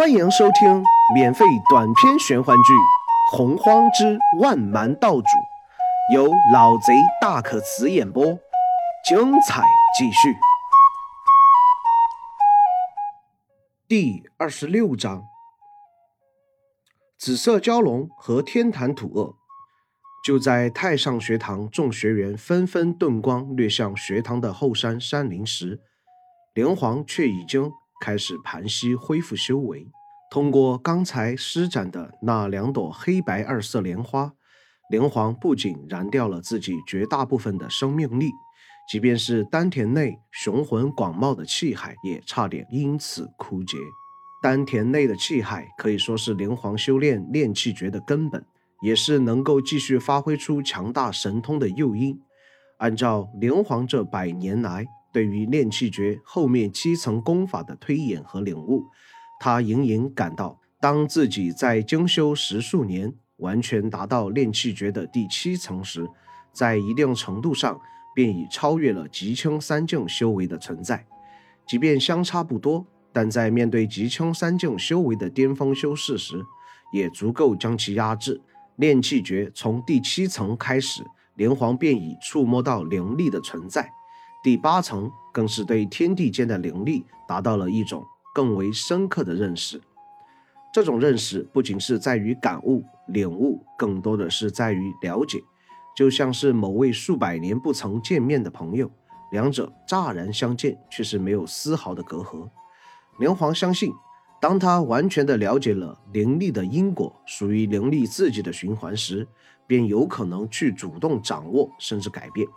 欢迎收听免费短篇玄幻剧《洪荒之万蛮道主》，由老贼大可辞演播，精彩继续。第二十六章：紫色蛟龙和天坛土鳄。就在太上学堂众学员纷纷遁光掠向学堂的后山山林时，灵皇却已经开始盘膝恢复修为。通过刚才施展的那两朵黑白二色莲花，灵皇不仅燃掉了自己绝大部分的生命力，即便是丹田内雄浑广袤的气海，也差点因此枯竭。丹田内的气海可以说是灵皇修炼炼气诀的根本。也是能够继续发挥出强大神通的诱因。按照灵皇这百年来对于炼气诀后面七层功法的推演和领悟，他隐隐感到，当自己在精修十数年，完全达到炼气诀的第七层时，在一定程度上便已超越了极清三境修为的存在。即便相差不多，但在面对极清三境修为的巅峰修士时，也足够将其压制。炼气诀从第七层开始，连皇便已触摸到灵力的存在；第八层更是对天地间的灵力达到了一种更为深刻的认识。这种认识不仅是在于感悟、领悟，更多的是在于了解。就像是某位数百年不曾见面的朋友，两者乍然相见，却是没有丝毫的隔阂。连皇相信。当他完全的了解了灵力的因果，属于灵力自己的循环时，便有可能去主动掌握甚至改变。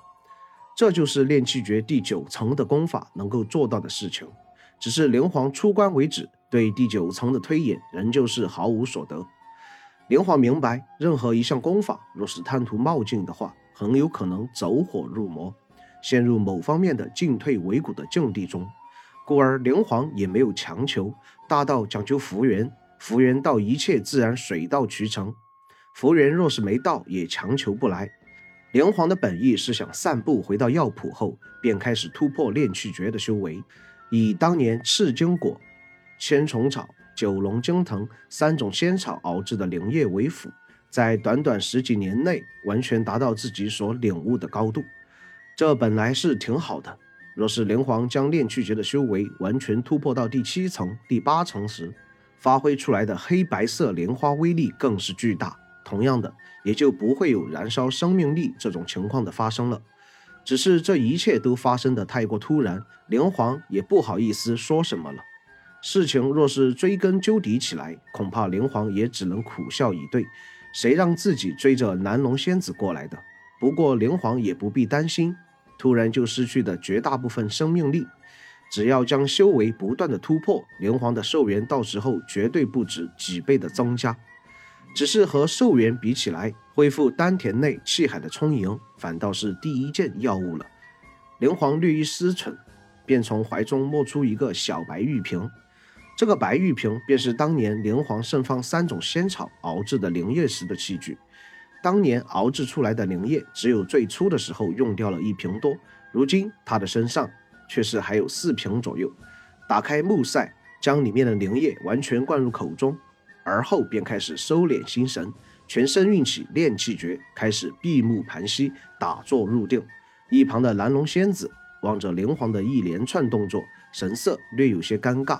这就是炼气诀第九层的功法能够做到的事情。只是灵皇出关为止，对第九层的推演仍旧是毫无所得。灵皇明白，任何一项功法若是贪图冒进的话，很有可能走火入魔，陷入某方面的进退维谷的境地中。故而灵皇也没有强求，大道讲究福缘，福缘到一切自然水到渠成。福缘若是没到，也强求不来。灵皇的本意是想散步回到药铺后，便开始突破炼气诀的修为，以当年赤荆果、千虫草、九龙精藤三种仙草熬制的灵液为辅，在短短十几年内完全达到自己所领悟的高度。这本来是挺好的。若是灵皇将炼气诀的修为完全突破到第七层、第八层时，发挥出来的黑白色莲花威力更是巨大。同样的，也就不会有燃烧生命力这种情况的发生了。只是这一切都发生的太过突然，灵皇也不好意思说什么了。事情若是追根究底起来，恐怕灵皇也只能苦笑以对。谁让自己追着南龙仙子过来的？不过灵皇也不必担心。突然就失去的绝大部分生命力，只要将修为不断的突破，灵皇的寿元到时候绝对不止几倍的增加。只是和寿元比起来，恢复丹田内气海的充盈，反倒是第一件要务了。灵皇略一思忖，便从怀中摸出一个小白玉瓶。这个白玉瓶便是当年灵皇盛放三种仙草熬制的灵液时的器具。当年熬制出来的灵液，只有最初的时候用掉了一瓶多，如今他的身上却是还有四瓶左右。打开木塞，将里面的灵液完全灌入口中，而后便开始收敛心神，全身运起炼气诀，开始闭目盘膝，打坐入定。一旁的蓝龙仙子望着灵皇的一连串动作，神色略有些尴尬。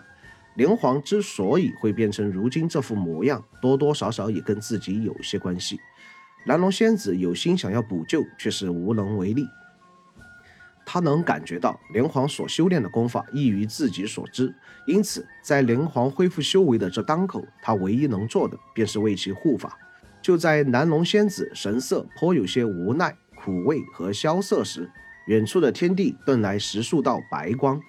灵皇之所以会变成如今这副模样，多多少少也跟自己有些关系。蓝龙仙子有心想要补救，却是无能为力。他能感觉到灵皇所修炼的功法异于自己所知，因此在灵皇恢复修为的这当口，他唯一能做的便是为其护法。就在南龙仙子神色颇有些无奈、苦味和萧瑟时，远处的天地遁来十数道白光，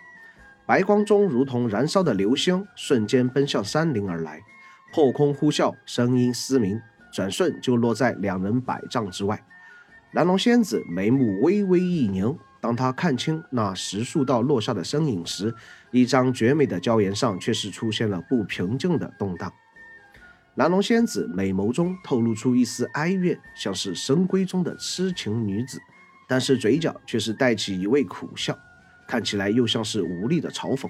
白光中如同燃烧的流星，瞬间奔向山林而来，破空呼啸，声音嘶鸣。转瞬就落在两人百丈之外，南龙仙子眉目微微一凝。当他看清那十数道落下的身影时，一张绝美的娇颜上却是出现了不平静的动荡。蓝龙仙子美眸中透露出一丝哀怨，像是深闺中的痴情女子，但是嘴角却是带起一味苦笑，看起来又像是无力的嘲讽。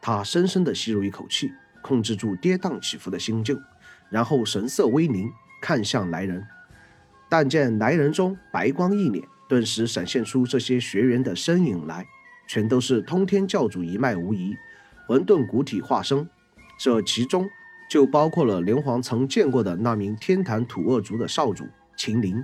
她深深地吸入一口气，控制住跌宕起伏的心境，然后神色微凝，看向来人。但见来人中白光一脸，顿时闪现出这些学员的身影来，全都是通天教主一脉无疑，混沌古体化身。这其中就包括了连皇曾见过的那名天坛土恶族的少主秦陵。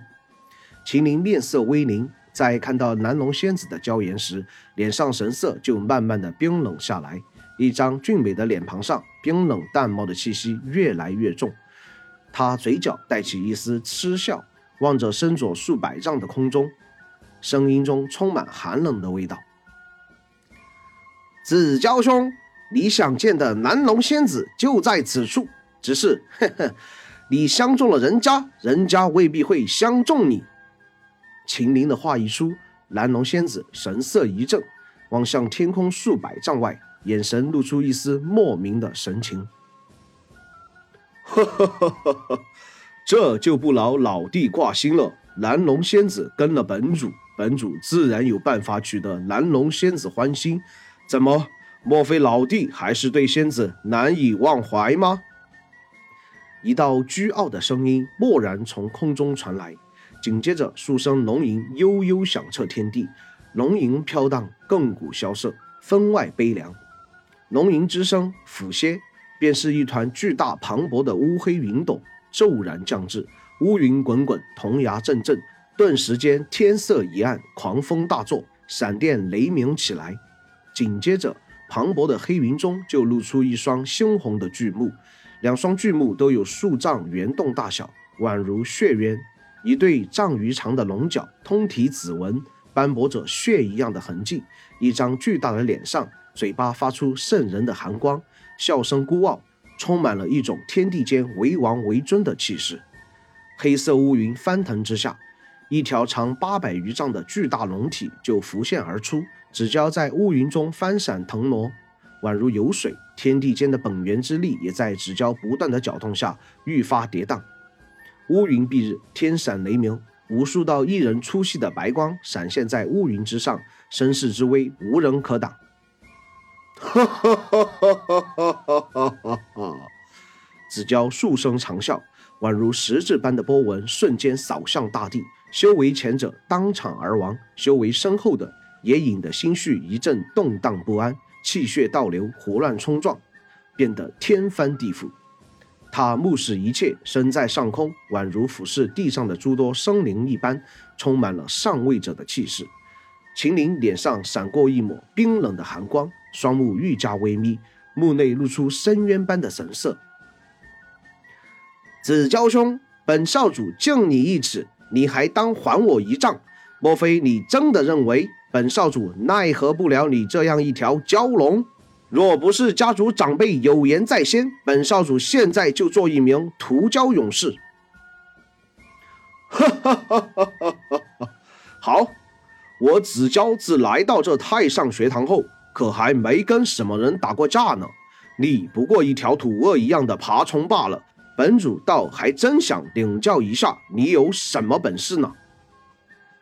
秦陵面色微凝，在看到南龙仙子的娇颜时，脸上神色就慢慢的冰冷下来，一张俊美的脸庞上冰冷淡漠的气息越来越重。他嘴角带起一丝嗤笑。望着身左数百丈的空中，声音中充满寒冷的味道。子娇兄，你想见的南龙仙子就在此处，只是，呵呵，你相中了人家，人家未必会相中你。秦陵的话一出，南龙仙子神色一震，望向天空数百丈外，眼神露出一丝莫名的神情。呵呵呵呵呵。这就不劳老弟挂心了。南龙仙子跟了本主，本主自然有办法取得蓝龙仙子欢心。怎么？莫非老弟还是对仙子难以忘怀吗？一道倨傲的声音蓦然从空中传来，紧接着数声龙吟悠悠响彻天地。龙吟飘荡，亘古萧瑟，分外悲凉。龙吟之声抚歇，便是一团巨大磅礴的乌黑云斗。骤然降至，乌云滚滚，铜牙阵阵，顿时间天色一暗，狂风大作，闪电雷鸣起来。紧接着，磅礴的黑云中就露出一双猩红的巨目，两双巨目都有数丈圆洞大小，宛如血渊。一对丈余长的龙角，通体紫纹，斑驳着血一样的痕迹。一张巨大的脸上，嘴巴发出渗人的寒光，笑声孤傲。充满了一种天地间为王为尊的气势。黑色乌云翻腾之下，一条长八百余丈的巨大龙体就浮现而出，指交在乌云中翻闪腾挪，宛如游水。天地间的本源之力也在指交不断的搅动下愈发跌宕。乌云蔽日，天闪雷鸣，无数道一人粗细的白光闪现在乌云之上，声势之威无人可挡。哈哈哈哈哈哈哈哈！子娇数声长啸，宛如实质般的波纹瞬间扫向大地。修为前者当场而亡，修为深厚的也引得心绪一阵动荡不安，气血倒流，胡乱冲撞，变得天翻地覆。他目视一切，身在上空，宛如俯视地上的诸多生灵一般，充满了上位者的气势。秦岭脸上闪过一抹冰冷的寒光。双目愈加微眯，目内露出深渊般的神色。子娇兄，本少主敬你一尺，你还当还我一丈？莫非你真的认为本少主奈何不了你这样一条蛟龙？若不是家族长辈有言在先，本少主现在就做一名屠蛟勇士。哈哈哈哈哈哈！好，我子娇自来到这太上学堂后。可还没跟什么人打过架呢，你不过一条土鳄一样的爬虫罢了。本主倒还真想领教一下你有什么本事呢。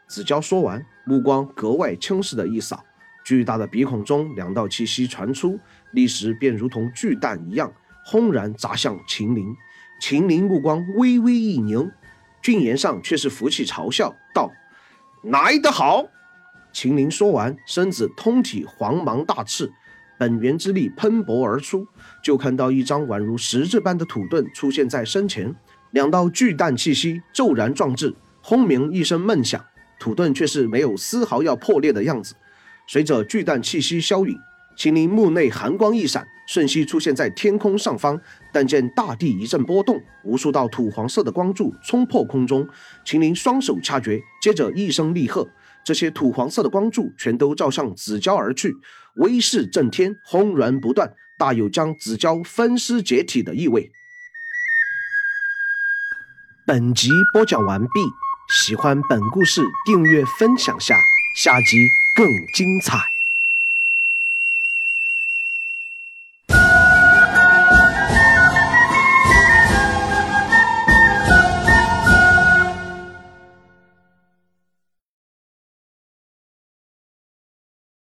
子娇说完，目光格外轻视的一扫，巨大的鼻孔中两道气息传出，立时便如同巨弹一样轰然砸向秦陵。秦陵目光微微一凝，俊颜上却是浮起嘲笑道：“来得好！”秦陵说完，身子通体黄芒大炽，本源之力喷薄而出，就看到一张宛如石质般的土盾出现在身前，两道巨弹气息骤然壮至，轰鸣一声闷响，土盾却是没有丝毫要破裂的样子。随着巨弹气息消陨，秦陵目内寒光一闪，瞬息出现在天空上方，但见大地一阵波动，无数道土黄色的光柱冲破空中，秦陵双手掐诀，接着一声厉喝。这些土黄色的光柱全都照向紫蛟而去，威势震天，轰然不断，大有将紫蛟分尸解体的意味。本集播讲完毕，喜欢本故事，订阅分享下，下集更精彩。